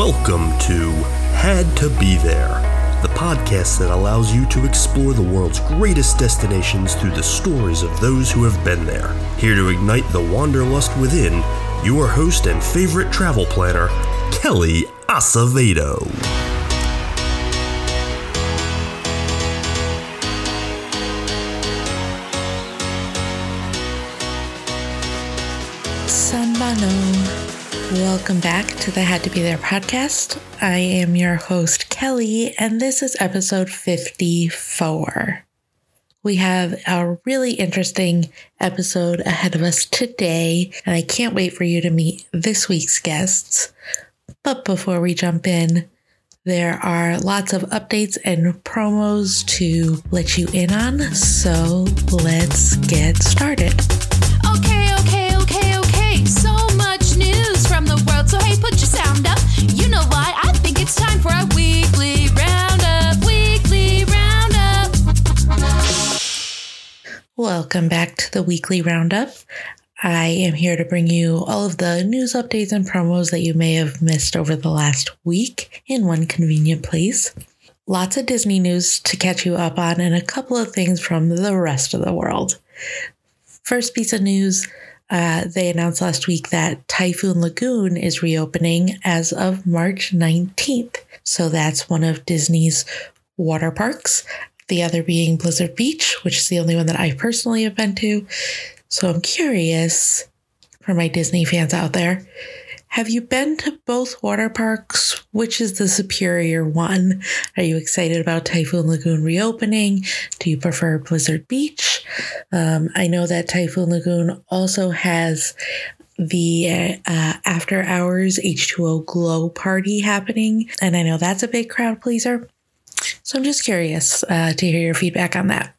Welcome to Had to Be There, the podcast that allows you to explore the world's greatest destinations through the stories of those who have been there. Here to ignite the wanderlust within, your host and favorite travel planner, Kelly Acevedo. Welcome back to the Had to Be There podcast. I am your host, Kelly, and this is episode 54. We have a really interesting episode ahead of us today, and I can't wait for you to meet this week's guests. But before we jump in, there are lots of updates and promos to let you in on, so let's get started. World. So hey, put your sound up. You know why? I think it's time for a weekly roundup. Weekly roundup. Welcome back to the weekly roundup. I am here to bring you all of the news updates and promos that you may have missed over the last week in one convenient place. Lots of Disney news to catch you up on, and a couple of things from the rest of the world. First piece of news uh, they announced last week that Typhoon Lagoon is reopening as of March 19th. So that's one of Disney's water parks, the other being Blizzard Beach, which is the only one that I personally have been to. So I'm curious for my Disney fans out there. Have you been to both water parks? Which is the superior one? Are you excited about Typhoon Lagoon reopening? Do you prefer Blizzard Beach? Um, I know that Typhoon Lagoon also has the uh, after hours H2O glow party happening, and I know that's a big crowd pleaser. So I'm just curious uh, to hear your feedback on that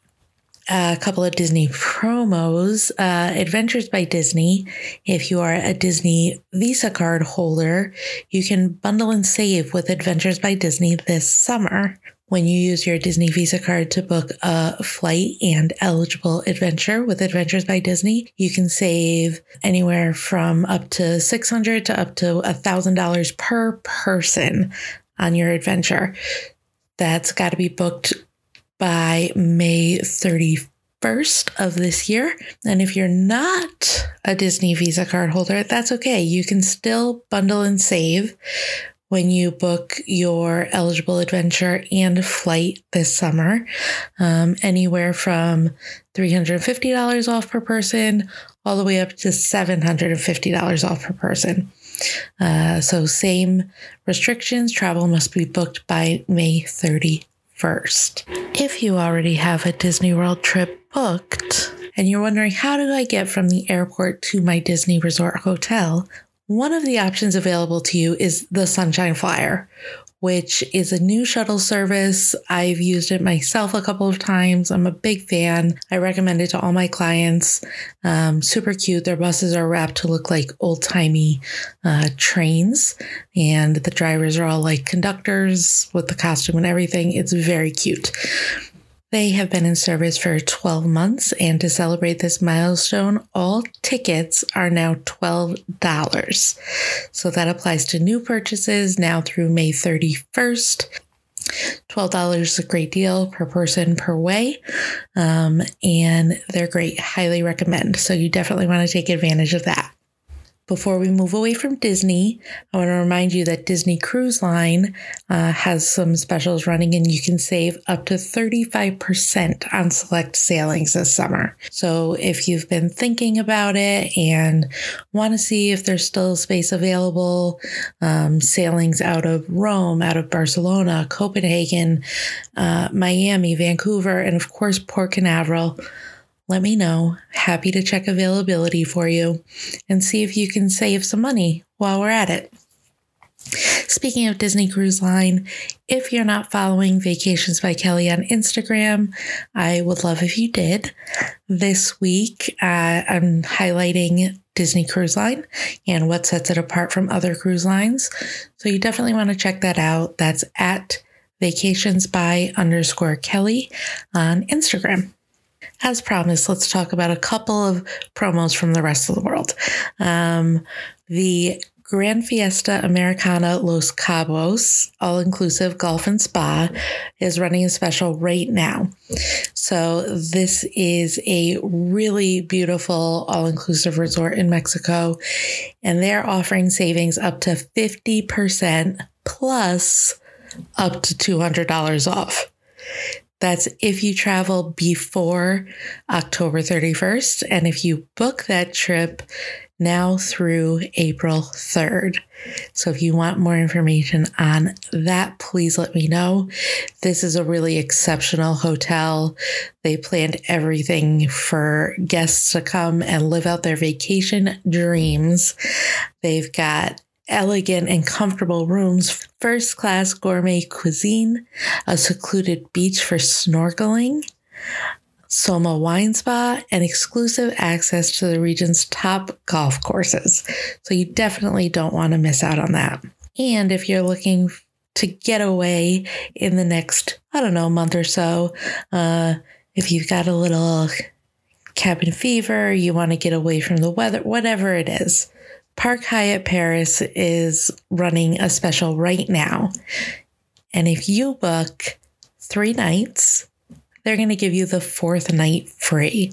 a couple of Disney promos. Uh, Adventures by Disney. If you are a Disney Visa card holder, you can bundle and save with Adventures by Disney this summer. When you use your Disney Visa card to book a flight and eligible adventure with Adventures by Disney, you can save anywhere from up to $600 to up to $1,000 per person on your adventure. That's got to be booked by May 31st of this year. And if you're not a Disney Visa card holder, that's okay. You can still bundle and save when you book your eligible adventure and flight this summer, um, anywhere from $350 off per person all the way up to $750 off per person. Uh, so, same restrictions. Travel must be booked by May 30th first. If you already have a Disney World trip booked and you're wondering how do I get from the airport to my Disney Resort hotel, one of the options available to you is the Sunshine Flyer, which is a new shuttle service. I've used it myself a couple of times. I'm a big fan. I recommend it to all my clients. Um, super cute. Their buses are wrapped to look like old timey uh, trains, and the drivers are all like conductors with the costume and everything. It's very cute. They have been in service for 12 months, and to celebrate this milestone, all tickets are now $12. So that applies to new purchases now through May 31st. $12 is a great deal per person per way. Um, and they're great. Highly recommend. So you definitely want to take advantage of that. Before we move away from Disney, I want to remind you that Disney Cruise Line uh, has some specials running and you can save up to 35% on select sailings this summer. So if you've been thinking about it and want to see if there's still space available, um, sailings out of Rome, out of Barcelona, Copenhagen, uh, Miami, Vancouver, and of course, Port Canaveral let me know. Happy to check availability for you and see if you can save some money while we're at it. Speaking of Disney Cruise Line, if you're not following Vacations by Kelly on Instagram, I would love if you did. This week, uh, I'm highlighting Disney Cruise Line and what sets it apart from other cruise lines. So you definitely want to check that out. That's at vacations by underscore Kelly on Instagram as promised, let's talk about a couple of promos from the rest of the world. Um, the Grand Fiesta Americana Los Cabos, all inclusive golf and spa, is running a special right now. So, this is a really beautiful all inclusive resort in Mexico, and they're offering savings up to 50% plus up to $200 off. That's if you travel before October 31st. And if you book that trip now through April 3rd. So if you want more information on that, please let me know. This is a really exceptional hotel. They planned everything for guests to come and live out their vacation dreams. They've got elegant and comfortable rooms, first class gourmet cuisine, a secluded beach for snorkeling, SOMMA Wine Spa, and exclusive access to the region's top golf courses. So you definitely don't want to miss out on that. And if you're looking to get away in the next, I don't know, month or so, uh, if you've got a little cabin fever, you want to get away from the weather, whatever it is, Park Hyatt Paris is running a special right now. And if you book three nights, they're going to give you the fourth night free.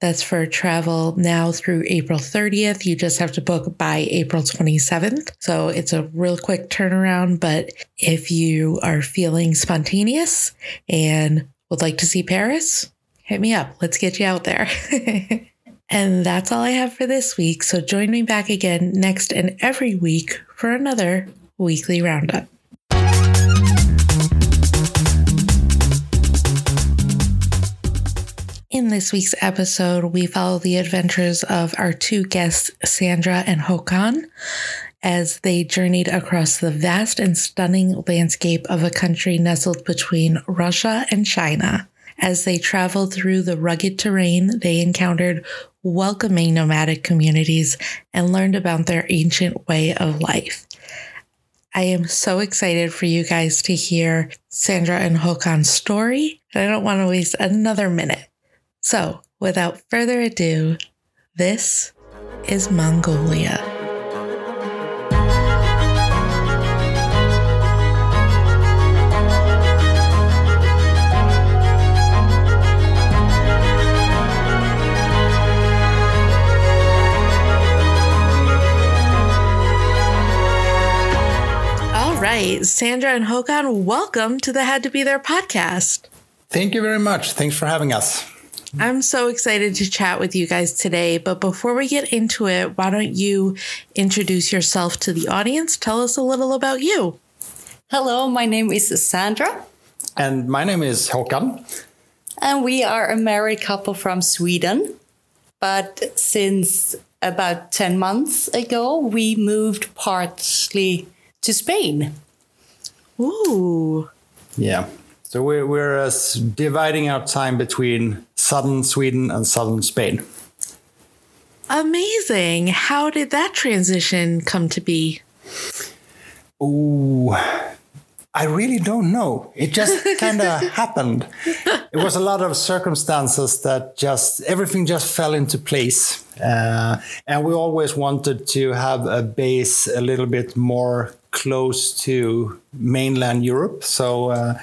That's for travel now through April 30th. You just have to book by April 27th. So it's a real quick turnaround. But if you are feeling spontaneous and would like to see Paris, hit me up. Let's get you out there. and that's all I have for this week. So join me back again next and every week for another weekly roundup. In this week's episode, we follow the adventures of our two guests, Sandra and Håkan, as they journeyed across the vast and stunning landscape of a country nestled between Russia and China. As they traveled through the rugged terrain, they encountered welcoming nomadic communities and learned about their ancient way of life. I am so excited for you guys to hear Sandra and Håkan's story, and I don't want to waste another minute. So, without further ado, this is Mongolia. Right, Sandra and Håkan, welcome to the Had to Be There podcast. Thank you very much. Thanks for having us. I'm so excited to chat with you guys today. But before we get into it, why don't you introduce yourself to the audience? Tell us a little about you. Hello, my name is Sandra, And my name is Håkan. and we are a married couple from Sweden. But since about 10 months ago, we moved partly to Spain. Ooh, Yeah. So we're, we're uh, dividing our time between southern Sweden and southern Spain. amazing. How did that transition come to be? Ooh, I really don't know. It just kind of happened. It was a lot of circumstances that just everything just fell into place. Uh, and we always wanted to have a base a little bit more close to mainland Europe. So uh,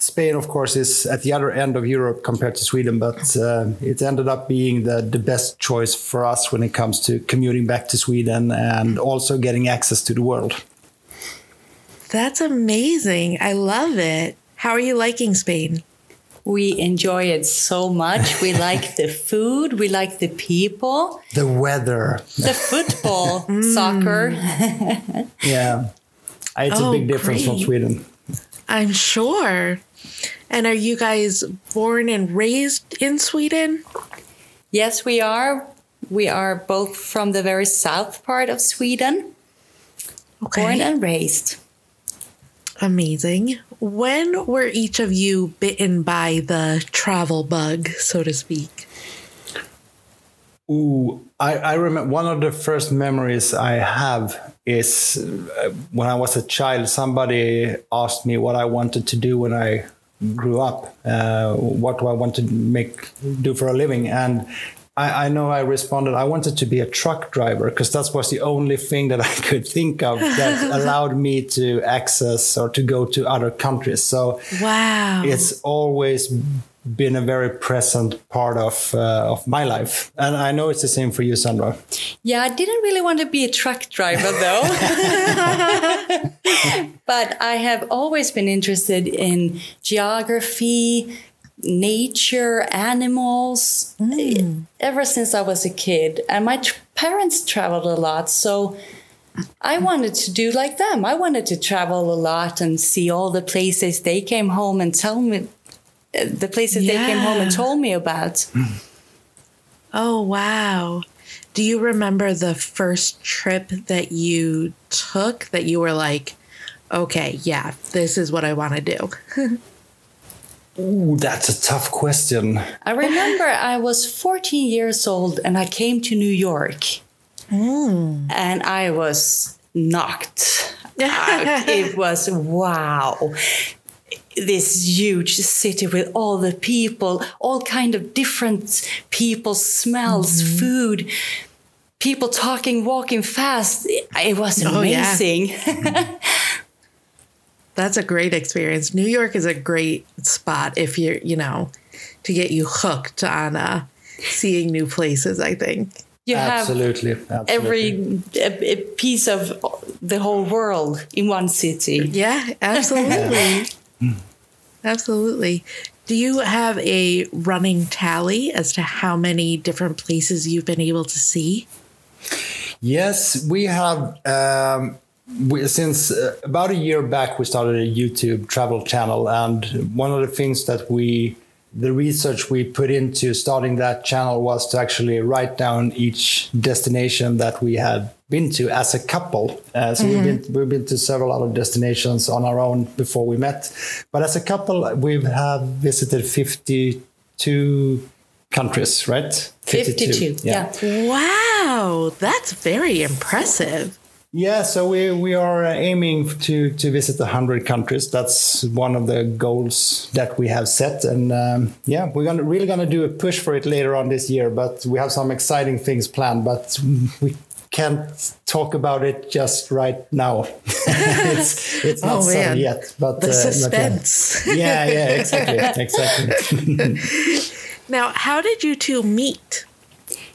Spain, of course, is at the other end of Europe compared to Sweden, but uh, it ended up being the, the best choice for us when it comes to commuting back to Sweden and also getting access to the world. That's amazing. I love it. How are you liking Spain? We enjoy it so much. We like the food, we like the people, The weather. the football, mm. soccer. Yeah. It's Oh, a big difference from. Sweden. I'm sure. And are you guys born and raised in Sweden? Yes, we are. We are both from the very south part of Sweden, Okay. born and raised. Amazing. When were each of you bitten by the travel bug, so to speak? Ooh, I, I remember one of the first memories I have is uh, when I was a child, somebody asked me what I wanted to do when I grew up. Uh, what do I want to make do for a living? And I, I know I responded, I wanted to be a truck driver because that was the only thing that I could think of that allowed me to access or to go to other countries. So Wow. it's always been a very present part of uh, of my life, and I know it's the same for you, Sandra. Yeah, I didn't really want to be a truck driver though. but I have always been interested in geography, nature, animals, ever since I was a kid. And my tr- parents traveled a lot. So I wanted to do like them. I wanted to travel a lot and see all the places they came home and tell me uh, the places they came home and told me about. Oh, wow. Do you remember the first trip that you took that you were like, okay, yeah, this is what I want to do? Ooh, that's a tough question. I remember I was 14 years old and I came to New York. Hmm. And I was knocked out. It was wow. This huge city with all the people, all kind of different people, smells, mm-hmm. food, people talking, walking fast. It was Oh, yeah. amazing. That's a great experience. New York is a great spot if you're, you know, to get you hooked on uh, seeing new places, I think. You have absolutely, absolutely. every a, a piece of the whole world in one city. Yeah, absolutely. absolutely. Do you have a running tally as to how many different places you've been able to see? Yes, we have. Um, we, since uh, about a year back, we started a YouTube travel channel, and one of the things that we, the research we put into starting that channel was to actually write down each destination that we had been to as a couple. Uh, so we've been we've been to several other destinations on our own before we met, but as a couple, we have visited fifty two countries, right? 52. Yeah. Wow, that's very impressive. Yeah, so we, we are aiming to, to visit 100 countries. That's one of the goals that we have set. And um, yeah, we're gonna, really going to do a push for it later on this year. But we have some exciting things planned, but we can't talk about it just right now. it's, it's not Oh, set yet. But The uh, not yet. yeah, yeah, exactly. exactly. Now, how did you two meet?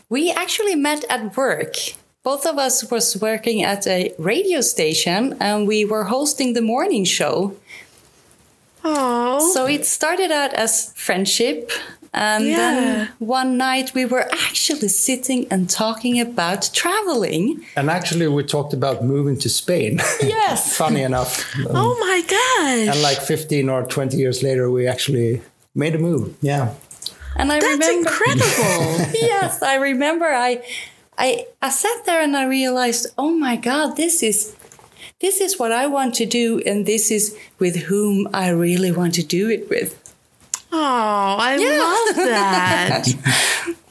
We actually met at work. Both of us was working at a radio station and we were hosting the morning show. Oh, So it started out as friendship and Yeah. then one night we were actually sitting and talking about traveling. and actually, we talked about moving to Spain. Yes. Funny enough. oh my gosh. And like 15 or 20 years later, we actually made a move. Yeah. And I That's remember incredible. yes, I remember I, I I sat there and I realized, oh my God, this is this is what I want to do, and this is with whom I really want to do it with. Oh, I love that.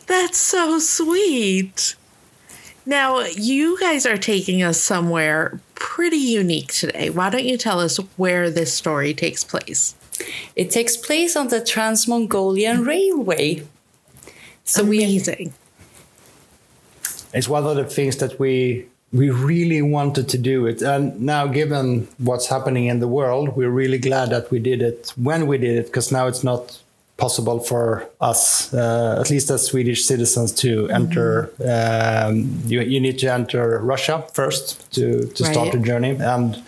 That's so sweet. Now, you guys are taking us somewhere pretty unique today. Why don't you tell us where this story takes place? It takes place on the Trans Mongolian Railway. So we Amazing. It's one of the things that we we really wanted to do it. And now, given what's happening in the world, we're really glad that we did it when we did it, because now it's not possible for us, uh, at least as Swedish citizens, to enter. Um, you, you need to enter Russia first to, to start the journey. And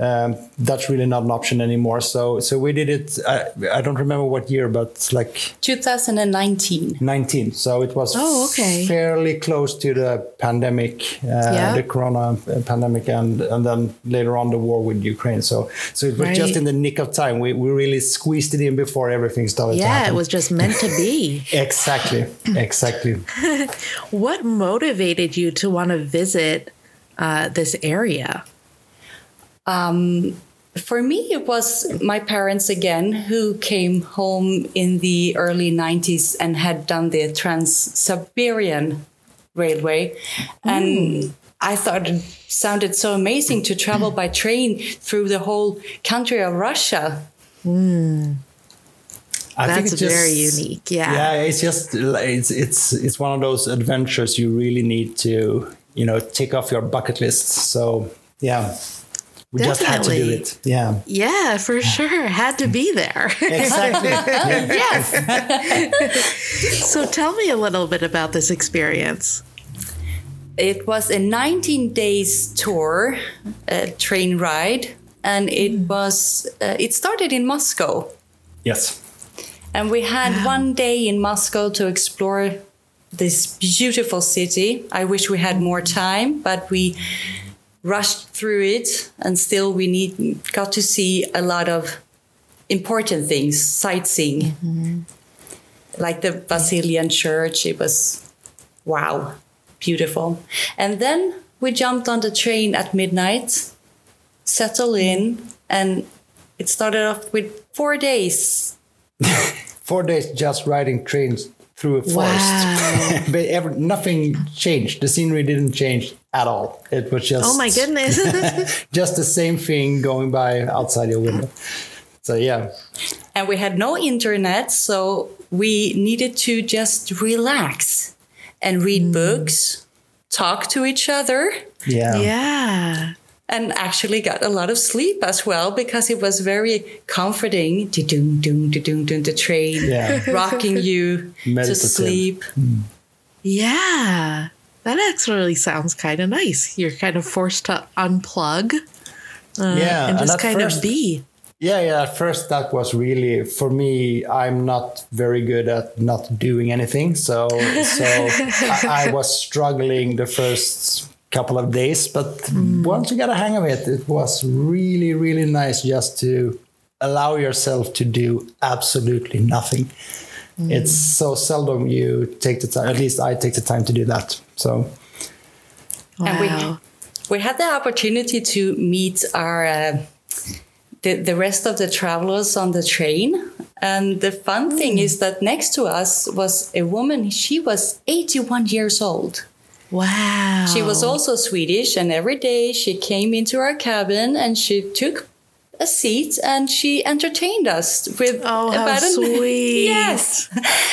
um, that's really not an option anymore. So, so we did it. I, I don't remember what year, but like 2019. 19. So it was Oh, okay. fairly close to the pandemic, uh, Yeah. the corona uh, pandemic, and, and then later on the war with Ukraine. So so it was just in the nick of time. We, we really squeezed it in before everything started to Yeah, happen. it was just meant to be. Exactly, exactly. what motivated you to want to visit uh, this area? Um, for me, it was my parents again who came home in the early 90s and had done the Trans Siberian Railway. And hmm. I thought it sounded so amazing to travel by train through the whole country of Russia. Hmm. I think That's it's just- very unique. Yeah. Yeah, it's just it's it's it's one of those adventures you really need to you know tick off your bucket list. So yeah, we just had to do Definitely. it. Yeah, Yeah, for sure. Had to be there. exactly. Yes. so tell me a little bit about this experience. It was a 19 days tour, a train ride, and it was uh, it started in Moscow. Yes. And we had one day in Moscow to explore this beautiful city. I wish we had more time, but we rushed through it and still we need got to see a lot of important things, sightseeing. Mm-hmm. Like the Basilian Church, it was wow, beautiful. And then we jumped on the train at midnight, settled in, and it started off with 4 days Four days just riding trains through a forest. Wow. but ever, nothing changed. The scenery didn't change at all. It was just Oh my goodness. just the same thing going by outside your window. So yeah, and we had no internet, so we needed to just relax and read mm. books, talk to each other, yeah, yeah. and actually got a lot of sleep as well because it was very comforting. Doom, doom, doom, doom, the train Yeah. rocking you to Meditative. sleep. Mm. Yeah. That actually sounds kind of nice. You're kind of forced to unplug uh, Yeah, and and just at kind first- of be. Yeah, yeah. At first, that was really for me. I'm not very good at not doing anything, so so I, I was struggling the first couple of days. But once you got a hang of it, it was really, really nice just to allow yourself to do absolutely nothing. It's so seldom you take the time. At least I take the time to do that. So And we we had the opportunity to meet our uh, the the rest of the travelers on the train. And the fun thing is that next to us was a woman. She was 81 years old. Wow. She was also Swedish, and every day she came into our cabin and she took a seat and she entertained us with Oh, how an, sweet. yes,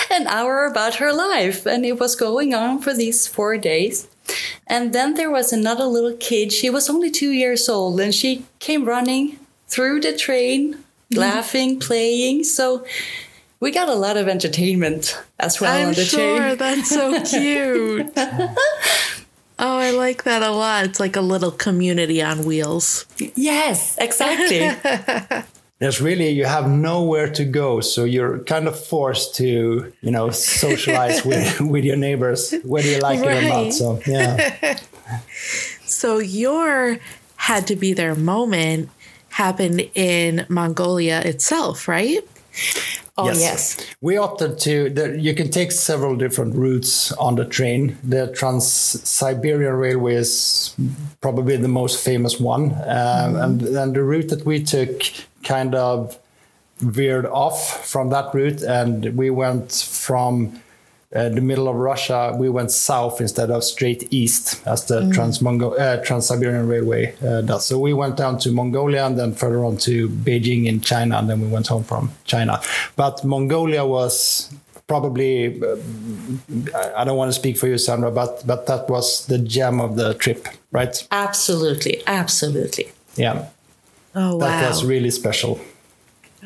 an hour about her life, and it was going on for these four days. And then there was another little kid. She was only two years old, and she came running through the train, laughing, playing. So we got a lot of entertainment as well I'm on the sure train. that's so cute. Oh, I like that a lot. It's like a little community on wheels. Yes, exactly. there's really you have nowhere to go so you're kind of forced to you know socialize with with your neighbors whether you like it or not so yeah So your had to be there moment happened in Mongolia itself, right? Oh, yes. we opted to there, you can take several different routes on the train. The trans-siberian railway is probably the most famous one um, and, and the route that we took kind of veered off from that route and we went from uh, the middle of Russia, we went south instead of straight east, as the Trans uh, Trans-Siberian Railway uh, does. So we went down to Mongolia and then further on to Beijing in China, and then we went home from China. But Mongolia was probably uh, I I don't want to speak for you, Sandra, but but that was the gem of the trip, right? Absolutely. Absolutely. Yeah, Oh wow. that was really special.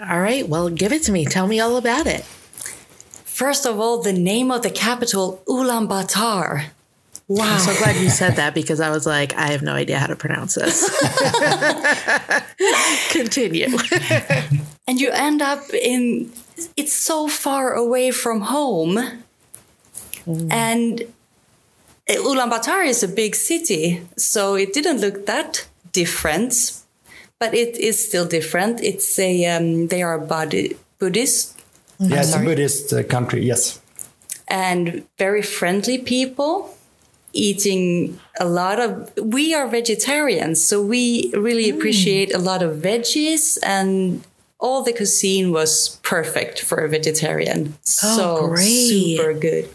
all right, well give it to me. Tell me all about it. First of all, the name of the capital, Ulaanbaatar. Wow. I'm so glad you said that because I was like, I have no idea how to pronounce this. Continue. and you end up in, it's so far away from home. And uh, Ulaanbaatar is a big city, so it didn't look that different, but it is still different. It's a, um, they are Budi- Buddhist Yeah, it's a. Buddhist uh, country. Yes. and very friendly people eating a lot of we are vegetarians so we really appreciate a lot of veggies and all the cuisine was perfect for a vegetarian so great. super good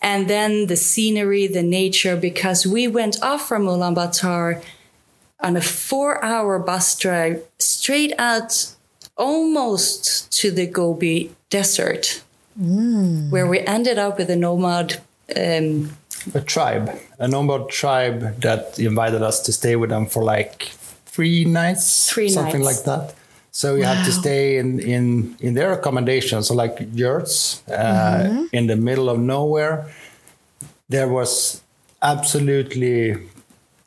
and then the scenery the nature because we went off from Ulaanbaatar on a four hour bus drive straight out almost to the Gobi Desert, where we ended up with a nomad. Um, a tribe, a nomad tribe that invited us to stay with them for like three nights, Three something nights. like that. So you had to stay in in in their accommodations, so like yurts uh, in the middle of nowhere. There was absolutely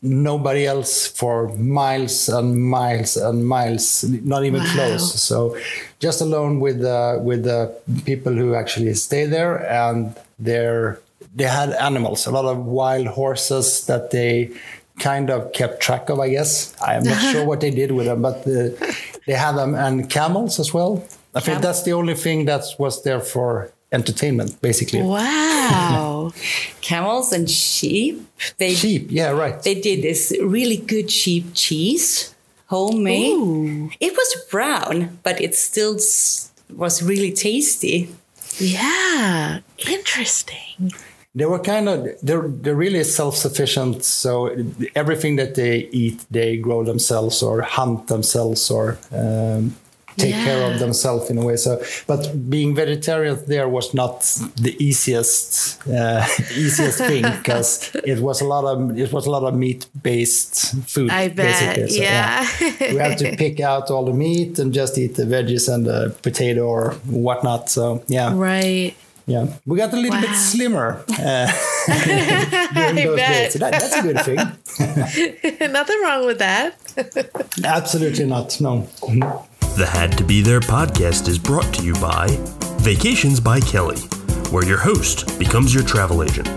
nobody else for miles and miles and miles, not even Wow. close. So just alone with the with the people who actually stay there, and they're they had animals, a lot of wild horses that they kind of kept track of. I guess I am not sure what they did with them, but uh, they had them and camels as well. I think that's the only thing that was there for entertainment, basically. Wow. camels and sheep. They Sheep, yeah, right. they did this really good sheep cheese, homemade. Ooh. It was brown, but it still was really tasty. Yeah. Interesting. they were kind of they're they're really self-sufficient so everything that they eat they grow themselves or hunt themselves or um, take care of themselves in a way so but being vegetarian there was not the easiest uh, easiest thing because it was a lot of it was a lot of meat based food I bet. basically. So, yeah. we have to pick out all the meat and just eat the veggies and the potato or whatnot so yeah right. yeah, we got a little bit slimmer uh, I bet. That, that's a good thing. Nothing wrong with that. Absolutely not. No. The Had to Be There podcast is brought to you by Vacations by Kelly, where your host becomes your travel agent.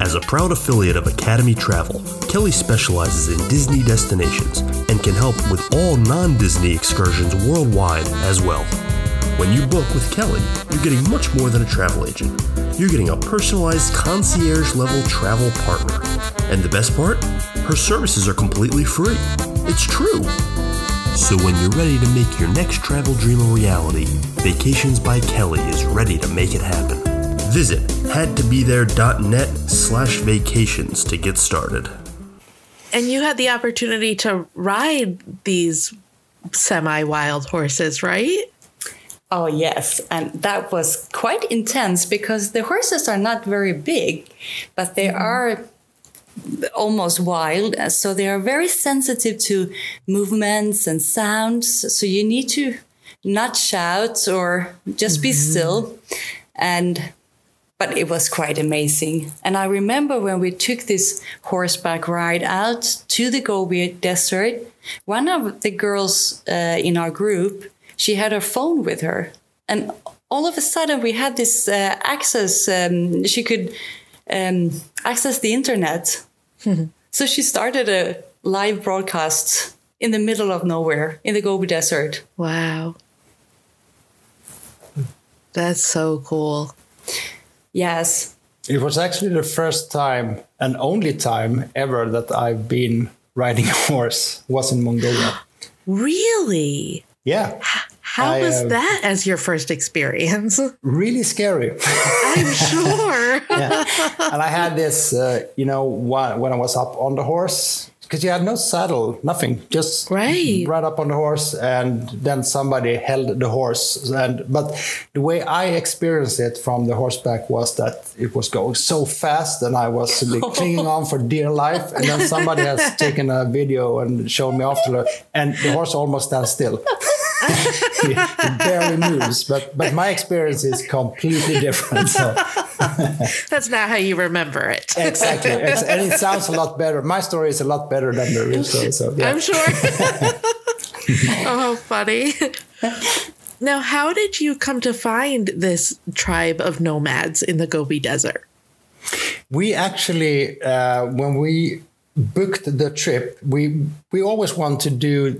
As a proud affiliate of Academy Travel, Kelly specializes in Disney destinations and can help with all non Disney excursions worldwide as well. When you book with Kelly, you're getting much more than a travel agent. You're getting a personalized concierge level travel partner. And the best part? Her services are completely free. It's true. So when you're ready to make your next travel dream a reality, Vacations by Kelly is ready to make it happen. Visit hadtobethere.net slash vacations to get started. And you had the opportunity to ride these semi wild horses, right? Oh, yes. And that was quite intense because the horses are not very big, but they mm-hmm. are almost wild. uh, So they are very sensitive to movements and sounds. So you need to not shout or just be still. And but it was quite amazing. And I remember when we took this horseback ride out to the Gobi Desert, one of the girls uh, in our group, she had her phone with her. And all of a sudden, we had this uh, access, um, she could um, access the internet. so she started a live broadcast in the middle of nowhere in the Gobi Desert. Wow. That's so cool. Yes. It was actually the first time and only time ever that I've been riding a horse was in Mongolia. Really? Yeah, How I, was uh, that as your first experience? really scary. I'm sure. yeah. And I had this, uh, you know, when, when I was up on the horse, because you had no saddle, nothing, just Right. right up on the horse, and then somebody held the horse. And but the way I experienced it from the horseback was that it was going so fast, and I was like, clinging on for dear life. And then somebody has taken a video and shown me after, and the horse almost stands still. He, he barely moves, but but my experience is completely different. So. That's not how you remember it. Exactly, Ex- and it sounds a lot better. My story is a lot better than the real story. So yeah. I'm sure. oh, funny. Now, how did you come to find this tribe of nomads in the Gobi Desert? we actually, uh, when we booked the trip, we we always want to do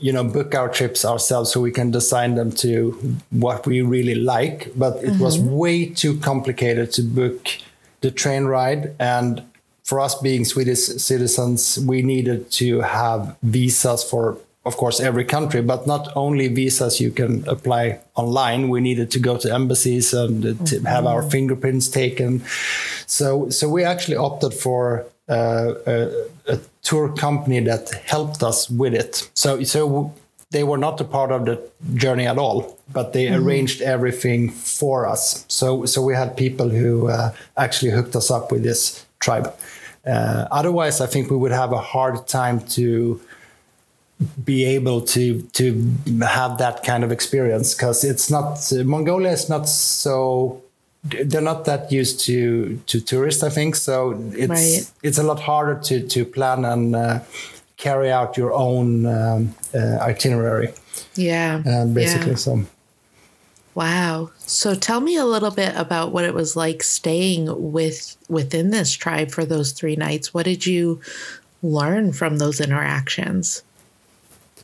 you know book our trips ourselves so we can design them to what we really like. But it was way too complicated to book the train ride. And. For us being Swedish citizens, we needed to have visas for of course every country. But not only visas you can apply online. We needed to go to embassies and uh, to have our fingerprints taken. So so we actually opted for a, a tour company that helped us with it so so they were not a part of the journey at all, but they arranged everything for us. So so we had people who uh, actually hooked us up with this tribe. Uh, otherwise, I think we would have a hard time to be able to to have that kind of experience because it's not Mongolia is not so they're not that used to to tourists I think so it's Right. it's a lot harder to to plan and uh, carry out your own um, uh, itinerary Yeah. uh, basically Yeah. so Wow. So tell me a little bit about what it was like staying with within this tribe for those 3 nights. What did you learn from those interactions?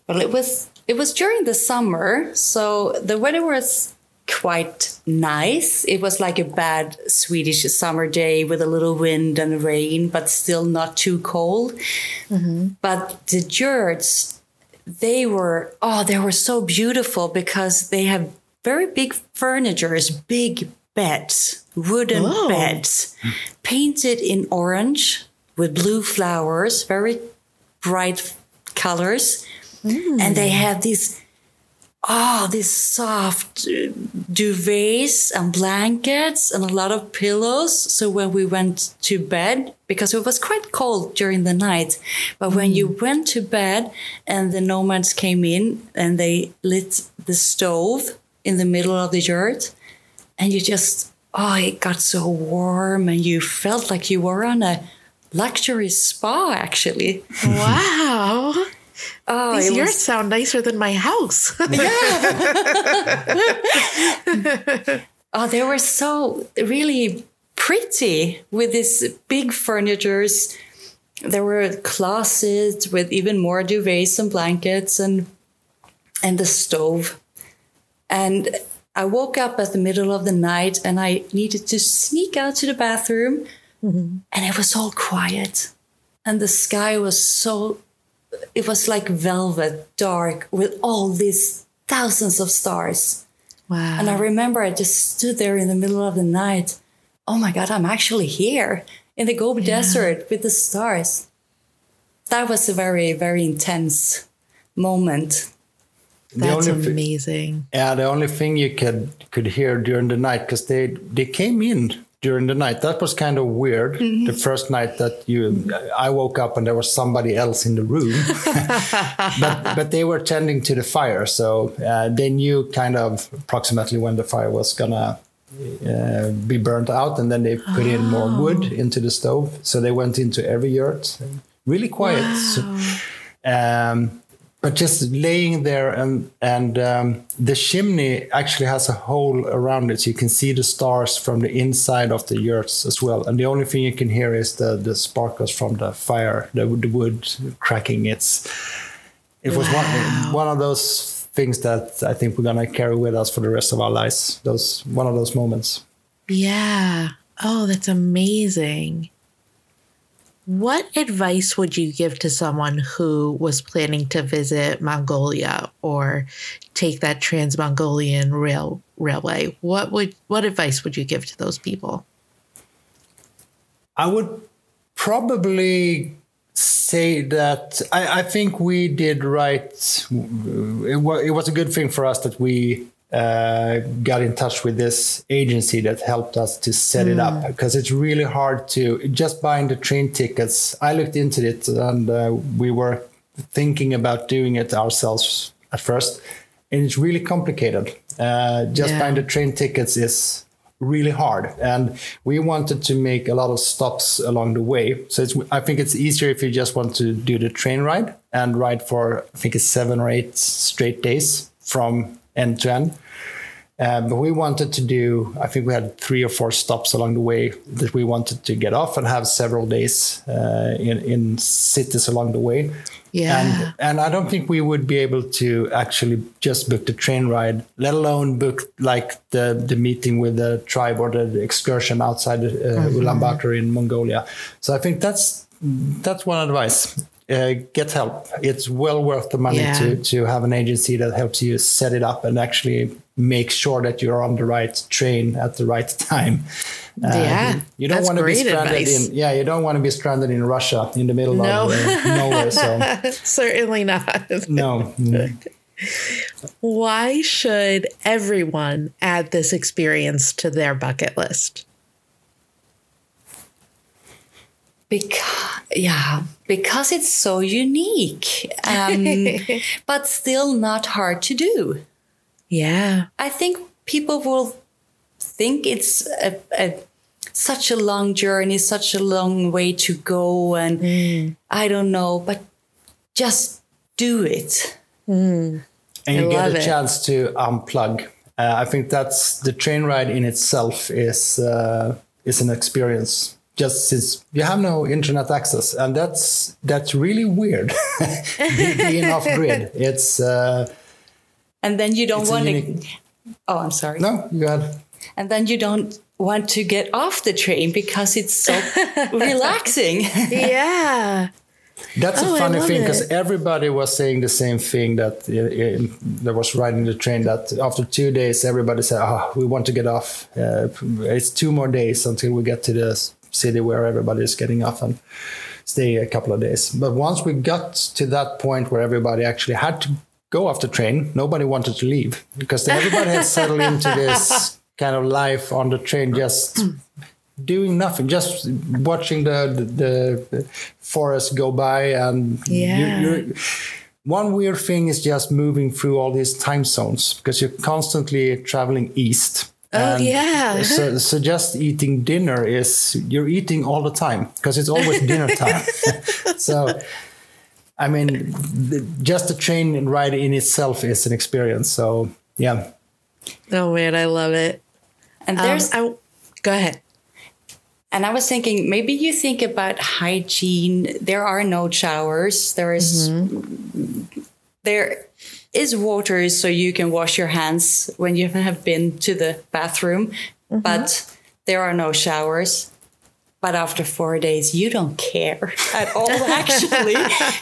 Well, it was it was during the summer, so the weather was quite nice. It was like a bad Swedish summer day with a little wind and rain, but still not too cold. Mm-hmm. But the yurts, they were oh, they were so beautiful because they have very big furnitures, big beds, wooden Oh. beds, painted in orange with blue flowers, very bright colors mm. and they have these oh these soft uh, duvets and blankets and a lot of pillows. So when we went to bed because it was quite cold during the night but when you went to bed and the nomads came in and they lit the stove in the middle of the yurt and you just oh it got so warm and you felt like you were on a luxury spa actually. Wow. Oh These yurts was- sound nicer than my house. Yeah. oh, they were so really pretty with these big furnitures. There were closets with even more duvets and blankets and and the stove. And I woke up at the middle of the night and I needed to sneak out to the bathroom mm-hmm. and it was all quiet. And the sky was so it was like velvet dark with all these thousands of stars. wow. And I remember I just stood there in the middle of the night. Oh my God, I'm actually here in the Gobi Desert with the stars. That was a very, very intense moment. the That's only thi- amazing. Yeah, the only thing you could could hear during the night because they they came in during the night. That was kind of weird. The first night that you, I woke up and there was somebody else in the room, but but they were tending to the fire, so uh, they knew kind of approximately when the fire was gonna. Uh, be burnt out, and then they put in more wood into the stove. So they went into every yurt, really quiet. So, um, but just laying there and and um, the chimney actually has a hole around it. So you can see the stars from the inside of the yurts as well. And the only thing you can hear is the the sparkles from the fire the, the wood cracking. It's it was one one of those things that i think we're gonna carry with us for the rest of our lives. Those one of those moments. Yeah. Oh, that's amazing. What advice would you give to someone who was planning to visit Mongolia or take that Trans Mongolian rail railway? What would what advice would you give to those people? I would probably say that I, I think we did right. It was, it was a good thing for us that we uh, got in touch with this agency that helped us to set it up because it's really hard to just buying the train tickets. I looked into it and uh, we were thinking about doing it ourselves at first, and it's really complicated. Uh, just Yeah. buying the train tickets is really hard and we wanted to make a lot of stops along the way so it's i think it's easier if you just want to do the train ride and ride for i think it's seven or eight straight days from end to end um, but we wanted to do i think we had three or four stops along the way that we wanted to get off and have several days uh, in, in cities along the way Yeah. and and I don't think we would be able to actually just book the train ride, let alone book like the the meeting with the tribe or the, the excursion outside uh, Ulaanbaatar in Mongolia. So I think that's that's one advice. Uh, get help. It's well worth the money Yeah. to to have an agency that helps you set it up and actually make sure that you're on the right train at the right time. Uh, Yeah, you don't want to be stranded advice. in yeah you don't want to be stranded in Russia in the middle No. of uh, nowhere. So Certainly not. no. Why should everyone add this experience to their bucket list? Because yeah, because it's so unique, um, but still not hard to do. Yeah. I think people will think it's a, a such a long journey, such a long way to go, and I don't know, but just do it. and you I get a it. chance to unplug. Uh, I think that's the train ride in itself is uh, is an experience. Just since you have no internet access, and that's that's really weird. Be- Being off grid, it's uh, And then you don't It's a want to. unique- Oh, I'm sorry. no, you had And then you don't want to get off the train because it's so relaxing. Yeah. That's Oh, a I funny thing because everybody was saying the same thing that uh, uh, that was riding the train. That after two days, everybody said, "Oh, we want to get off. Uh, it's two more days until we get to the s- city where everybody is getting off and stay a couple of days." But once we got to that point where everybody actually had to go off the train, nobody wanted to leave because everybody had settled into this kind of life on the train, just doing nothing, just watching the the, the forest go by, and Yeah. you're, one weird thing is just moving through all these time zones because you're constantly traveling east. Oh, And yeah. So, so just eating dinner is you're eating all the time because it's always dinner time. so, I mean, the, just the train ride in itself is an experience. So, yeah. Oh man, I love it. And Um, there's I, go ahead. And I was thinking, maybe you think about hygiene. There are no showers. There is- there is water, so you can wash your hands when you have been to the bathroom. Mm-hmm. But there are no showers. But after four days, you don't care at all, actually,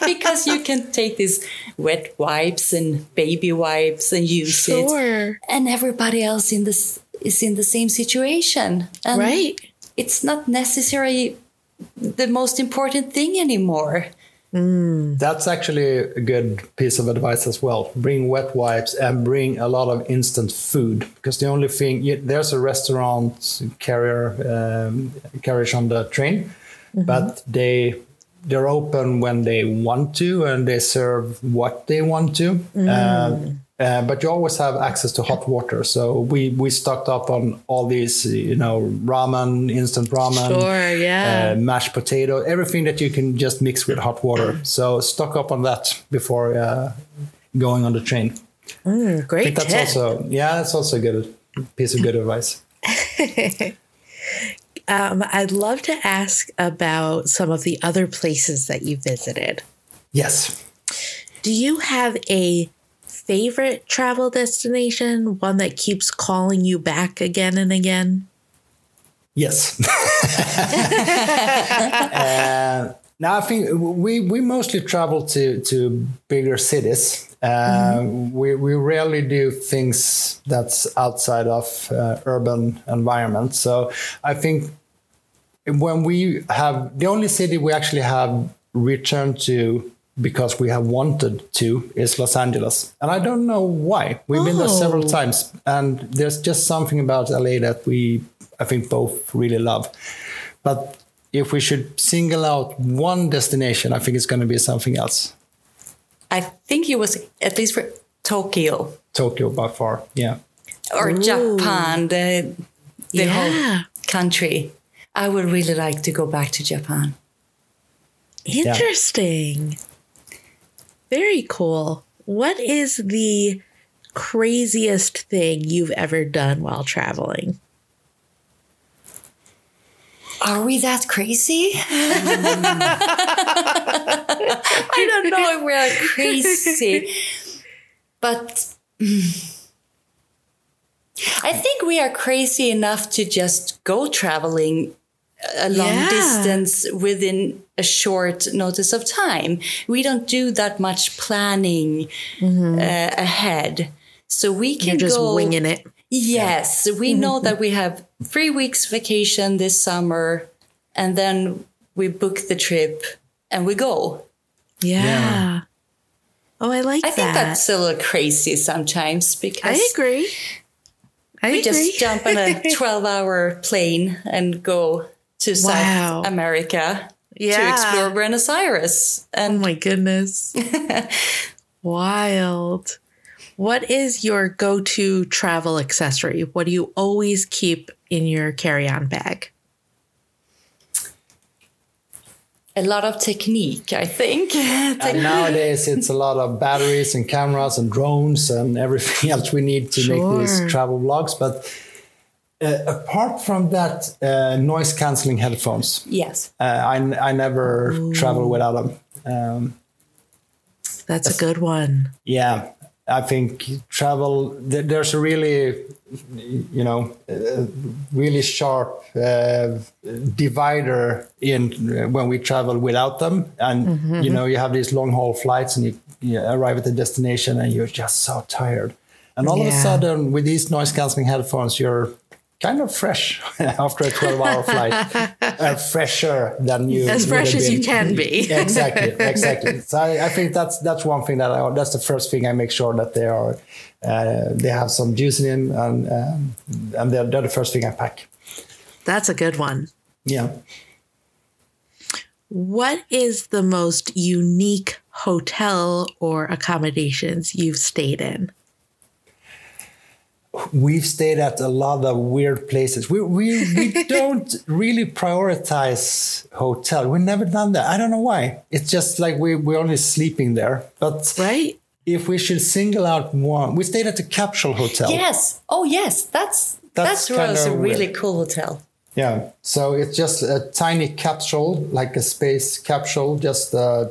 because you can take these wet wipes and baby wipes and use it, Sure. and everybody else in this is in the same situation. And Right. it's not necessarily the most important thing anymore. That's actually a good piece of advice as well. Bring wet wipes and bring a lot of instant food because the only thing you, there's a restaurant carrier um, carriage on the train, but they they're open when they want to and they serve what they want to. Uh, uh, but you always have access to hot water, so we we stocked up on all these, you know, ramen, instant ramen, Sure, yeah. uh, mashed potato, everything that you can just mix with hot water. So stock up on that before uh, going on the train. Mm, great think that's tip. also yeah, that's also a good piece of good advice. um, I'd love to ask about some of the other places that you visited. Yes. Do you have a favorite travel destination, one that keeps calling you back again and again? Yes. uh, now I think we we mostly travel to to bigger cities. Uh, We we rarely do things that's outside of uh, urban environment. So I think when we have the only city we actually have returned to because we have wanted to is Los Angeles. And I don't know why. We've been there several Oh. times and there's just something about LA that we I think both really love. But if we should single out one destination, I think it's going to be something else. I think it was at least for Tokyo Tokyo by far. Yeah. or Japan, the, the Yeah. whole country. I would really like to go back to Japan. Interesting. Very cool. What is the craziest thing you've ever done while traveling? Are we that crazy? I don't know if we're crazy, but I think we are crazy enough to just go traveling a long Yeah. distance within a short notice of time. We don't do that much planning uh, ahead. So we can You're just go winging it. Yes, we know that we have three weeks vacation this summer, and then we book the trip and we go. Yeah. Oh, I like I think that's a little crazy sometimes because I agree. I we agree. just jump on a 12 hour plane and go to Wow. South America to explore Buenos Aires. Oh my goodness. Wild. What is your go to travel accessory? What do you always keep in your carry on bag? a lot of technique, I think. And nowadays, it's a lot of batteries and cameras and drones and everything else we need to make these travel vlogs. But uh, apart from that, uh, noise canceling headphones. yes. Uh, I, I never travel without them. Um, That's a good one. yeah, I think travel, there- there's a really, you know, uh, really sharp uh, divider in uh, when we travel without them. And, you know, you have these long haul flights and you, you arrive at the destination and you're just so tired. And all of a sudden, with these noise canceling headphones, you're kind of fresh after a 12 hour flight, uh, fresher than you As fresh as you can be. exactly, exactly. So I, I think that's that's one thing that I that's the first thing I make sure that they are uh, they have some juice in them and um, and they're, they're the first thing I pack. That's a good one. Yeah. What is the most unique hotel or accommodations you've stayed in? We've stayed at a lot of weird places. We we, we don't really prioritize hotel. We've never done that. I don't know why. It's just like we we're only sleeping there. But Right? if we should single out one, we stayed at the Capsule Hotel. Yes. Oh, yes. That's That's that's, a really weird. cool hotel. Yeah. So it's just a tiny capsule, like a space capsule, just uh,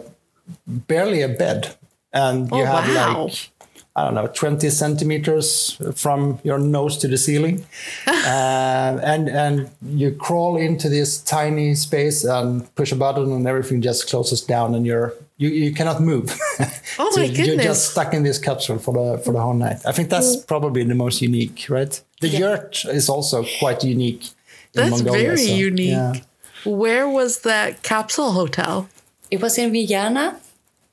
barely a bed. And you Oh, have wow. like, I don't know, 20 centimeters from your nose to the ceiling. uh, and, and you crawl into this tiny space and push a button and everything just closes down and you're, you, you cannot move. Oh So my goodness. You're just stuck in this capsule for the, for the whole night. I think that's probably the most unique, right? The yurt is also quite unique. That's Mongolia, very so, unique. yeah. Where was that capsule hotel? It was in Vienna,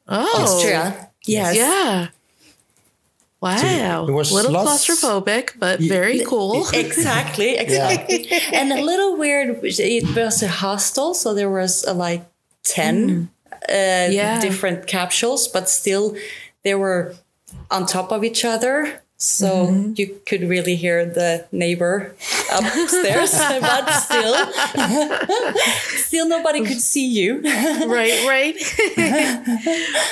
Oh, Austria. Yes. Yeah. Wow. it was little claustrophobic, but very cool. Exactly, exactly. and a little weird. It was a hostel, so there was uh, like ten uh, Yeah. different capsules, but still they were on top of each other. So you could really hear the neighbor upstairs, but still, still nobody could see you. right, right.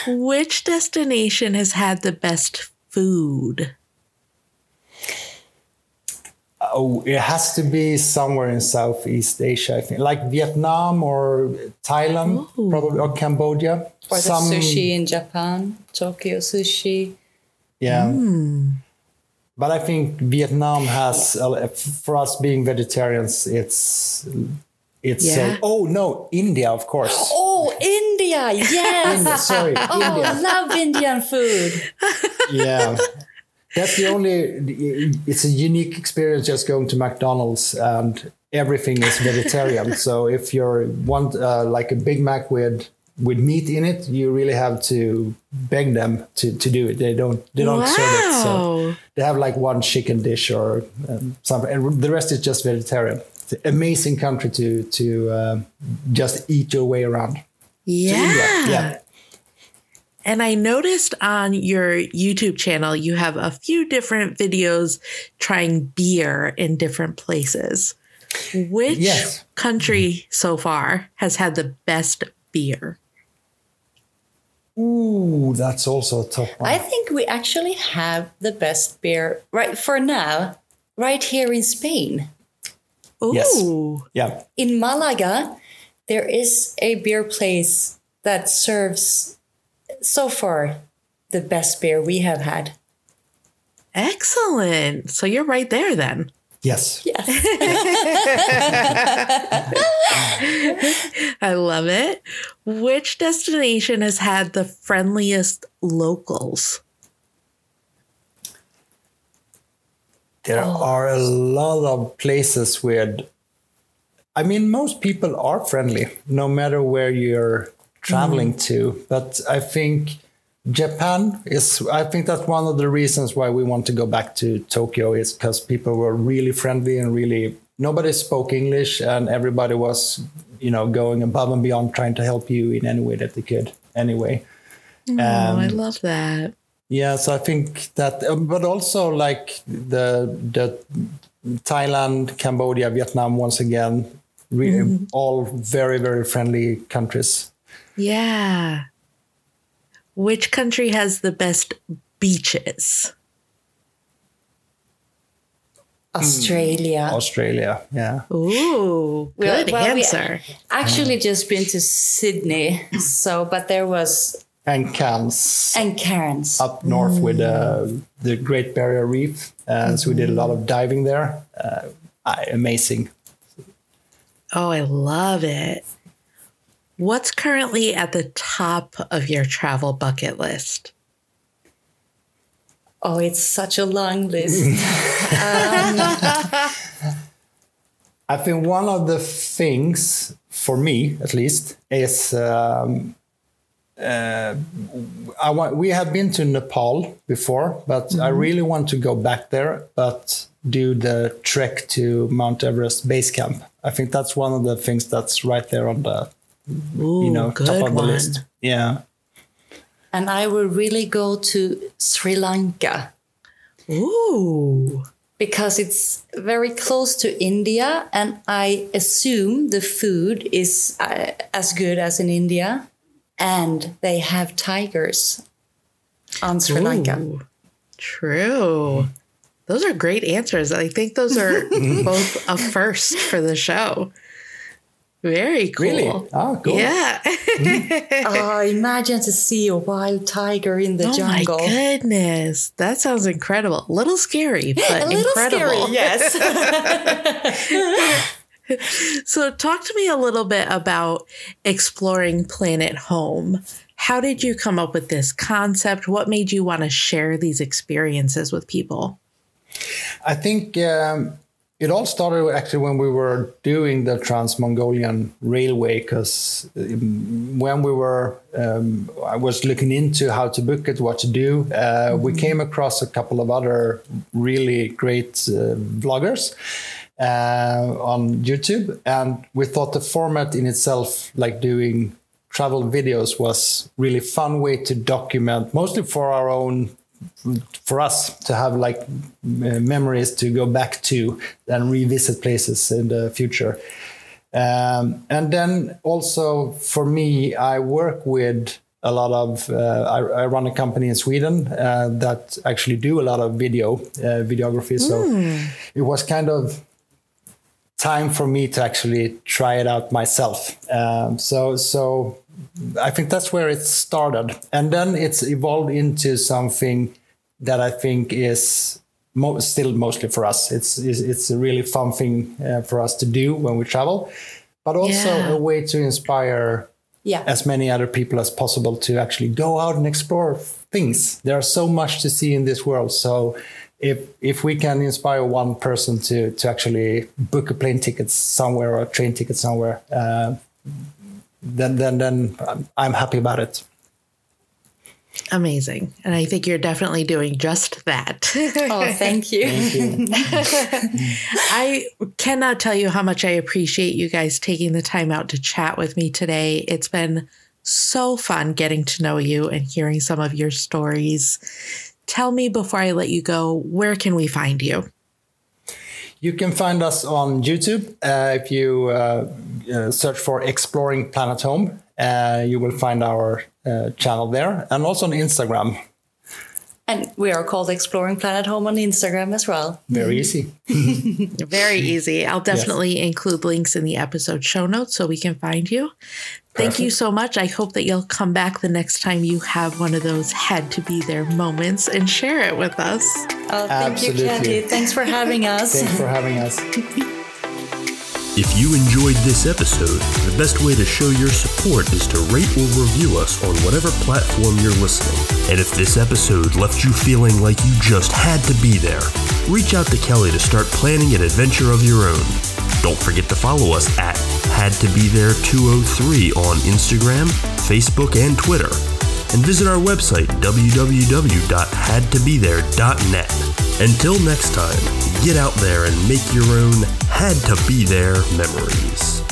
Which destination has had the best food? Oh, it has to be somewhere in Southeast Asia, I think, like Vietnam or Thailand, probably, or Cambodia. Or the sushi in Japan, Tokyo sushi. Yeah. But I think Vietnam has, uh, for us being vegetarians, it's it's. Yeah. Uh, oh no, India, of course. Oh, India! Yes. India, sorry, Oh, India. love Indian food. Yeah. That's the only. It's a unique experience just going to McDonald's and everything is vegetarian. so if you want uh, like a Big Mac with with meat in it, you really have to beg them to, to do it. They don't they don't serve it. So they have like one chicken dish or um, something, and the rest is just vegetarian. It's an amazing country to to um, just eat your way around. Yeah. India, yeah. And I noticed on your YouTube channel, you have a few different videos trying beer in different places. Which Yes. country so far has had the best beer? Ooh, that's also a tough one. I think we actually have the best beer right for now, right here in Spain. Ooh. Yes. yeah. In Malaga, there is a beer place that serves so far the best beer we have had. Excellent. So you're right there then. Yes. Yes. I love it. Which destination has had the friendliest locals? There are a lot of places where, I mean, most people are friendly, no matter where you're traveling to. But I think Japan is, I think that's one of the reasons why we want to go back to Tokyo is because people were really friendly and really, nobody spoke English and everybody was, you know, going above and beyond trying to help you in any way that they could anyway. Oh, I love that. Yeah, so I think that, um, but also like the the Thailand, Cambodia, Vietnam, once again, re- all very very friendly countries. Yeah. Which country has the best beaches? Australia. Australia, yeah, Ooh, good well, we- answer. Actually, just been to Sydney. So, but there was and Cairns and Cairns. up north with uh, the Great Barrier Reef. Uh, So we did a lot of diving there. Uh, amazing. Oh, I love it. What's currently at the top of your travel bucket list? Oh, it's such a long list. I think one of the things for me, at least, is um, uh, I want. We have been to Nepal before, but I really want to go back there, but do the trek to Mount Everest base camp. I think that's one of the things that's right there on the Ooh, you know top of the one. list. Yeah. and I will really go to Sri Lanka Ooh. because it's very close to India, and I assume the food is uh, as good as in India, and they have tigers on Sri Lanka. True. Those are great answers. I think those are both a first for the show. Very cool. Really? Oh, cool. Yeah. Mm. Oh, imagine to see a wild tiger in the oh jungle. my goodness. That sounds incredible. A little scary, but A little incredible. scary, yes. So, talk to me a little bit about exploring Planet Home. How did you come up with this concept? What made you want to share these experiences with people? I think um, it all started actually when we were doing the Trans Mongolian Railway, because when we were, um, I was looking into how to book it, what to do. Uh, We came across a couple of other really great uh, vloggers. Uh, on YouTube, and we thought the format in itself, like doing travel videos, was really fun way to document, mostly for our own for us to have like m- memories to go back to and revisit places in the future. Um, and then also for me, I work with a lot of, uh, I, I run a company in Sweden uh, that actually do a lot of video, uh, videography. So it was kind of time for me to actually try it out myself. Um, so, so I think that's where it started, and then it's evolved into something that I think is mo- still mostly for us. It's it's, it's a really fun thing uh, for us to do when we travel, but also Yeah. a way to inspire yeah. as many other people as possible to actually go out and explore things. There's so much to see in this world. So if if we can inspire one person to to actually book a plane ticket somewhere or a train ticket somewhere, uh, then then then I'm- I'm happy about it. Amazing. And I think you're definitely doing just that. Oh, thank you. I cannot tell you how much I appreciate you guys taking the time out to chat with me today. It's been so fun getting to know you and hearing some of your stories. Tell me before I let you go, where can we find you? You can find us on YouTube uh, if you uh, uh, search for Exploring Planet Home. Uh, you will find our uh, channel there, and also on Instagram. And we are called Exploring Planet Home on Instagram as well. Very easy. Very easy. I'll definitely include links in the episode show notes so we can find you. Thank you so much. I hope that you'll come back the next time you have one of those had to be there moments and share it with us. Oh, thank Absolutely. you, Katie. Thanks for having us. Thanks for having us. If you enjoyed this episode, the best way to show your support is to rate or review us on whatever platform you're listening. And if this episode left you feeling like you just had to be there, reach out to Kelly to start planning an adventure of your own. Don't forget to follow us at Had to Be There 203 on Instagram, Facebook, and Twitter. And visit our website, www.hadtobethere.net. Until next time, get out there and make your own had to be there memories.